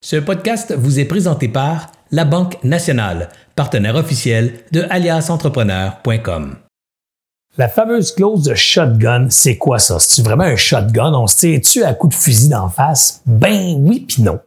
Ce podcast vous est présenté par La Banque Nationale, partenaire officiel de aliasentrepreneur.com. La fameuse clause de shotgun, c'est quoi ça? C'est vraiment un shotgun? On se tire-tu à coup de fusil d'en face? Ben oui puis non.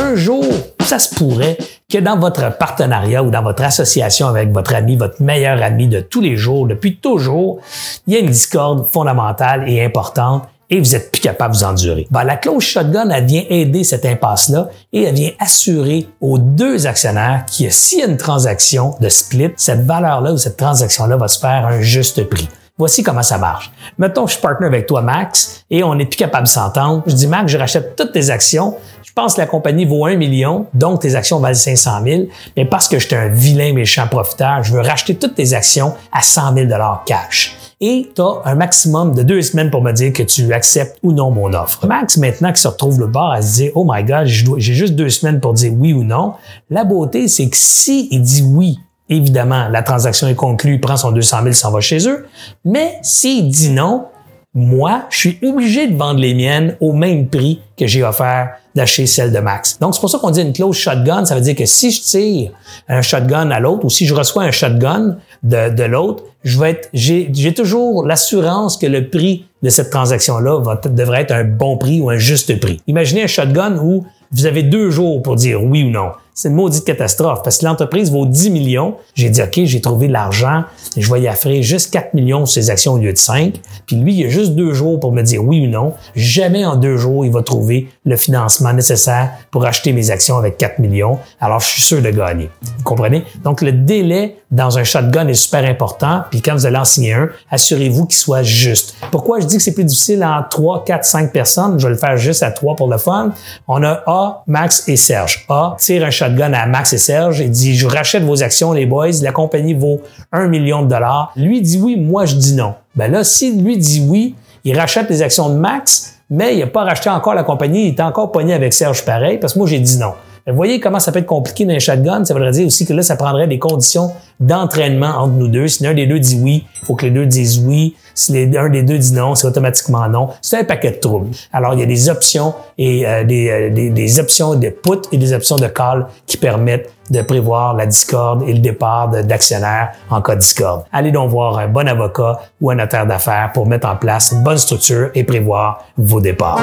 Un jour, ça se pourrait que dans votre partenariat ou dans votre association avec votre ami, votre meilleur ami de tous les jours, depuis toujours, il y a une discorde fondamentale et importante et vous êtes plus capable de vous endurer. Ben, la clause shotgun, elle vient aider cette impasse-là et elle vient assurer aux deux actionnaires que s'il y a une transaction de split, cette valeur-là ou cette transaction-là va se faire un juste prix. Voici comment ça marche. Mettons je suis partner avec toi, Max, et on n'est plus capable de s'entendre. Je dis, Max, je rachète toutes tes actions. Je pense que la compagnie vaut un million, donc tes actions valent 500 000. Mais parce que j'étais un vilain méchant profiteur, je veux racheter toutes tes actions à 100 000 cash et tu as un maximum de deux semaines pour me dire que tu acceptes ou non mon offre. Max, maintenant qui se retrouve le bord à se dire, oh my God, j'ai juste deux semaines pour dire oui ou non, la beauté, c'est que si il dit oui, évidemment, la transaction est conclue, il prend son 200 000, s'en va chez eux, mais s'il dit non, moi, je suis obligé de vendre les miennes au même prix que j'ai offert d'acheter celle de Max. Donc, c'est pour ça qu'on dit une clause shotgun. Ça veut dire que si je tire un shotgun à l'autre ou si je reçois un shotgun de, de l'autre, je vais être, j'ai, j'ai toujours l'assurance que le prix de cette transaction-là devrait être un bon prix ou un juste prix. Imaginez un shotgun où vous avez deux jours pour dire oui ou non. C'est une maudite catastrophe parce que l'entreprise vaut 10 millions. J'ai dit, OK, j'ai trouvé de l'argent je vais y offrir juste 4 millions sur ses actions au lieu de 5. Puis lui, il a juste deux jours pour me dire oui ou non. Jamais en deux jours, il va trouver le financement nécessaire pour acheter mes actions avec 4 millions. Alors, je suis sûr de gagner. Vous comprenez? Donc, le délai dans un shotgun est super important. Puis quand vous allez en signer un, assurez-vous qu'il soit juste. Pourquoi je dis que c'est plus difficile en 3, 4, 5 personnes? Je vais le faire juste à 3 pour le fun. On a A, Max et Serge. A tire un shotgun à Max et Serge et dit, je rachète vos actions, les boys. La compagnie vaut 1 million de dollars. Lui dit oui, moi je dis non. Ben là, si lui dit oui, il rachète les actions de Max, mais il n'a pas racheté encore la compagnie. Il est encore pogné avec Serge pareil parce que moi j'ai dit non. Vous voyez comment ça peut être compliqué dans un shotgun? Ça voudrait dire aussi que là, ça prendrait des conditions d'entraînement entre nous deux. Si l'un des deux dit oui, il faut que les deux disent oui. Si l'un des deux dit non, c'est automatiquement non. C'est un paquet de troubles. Alors, il y a des options et euh, des, euh, des, des, options de put et des options de call qui permettent de prévoir la discorde et le départ d'actionnaires en cas de discorde. Allez donc voir un bon avocat ou un notaire d'affaires pour mettre en place une bonne structure et prévoir vos départs.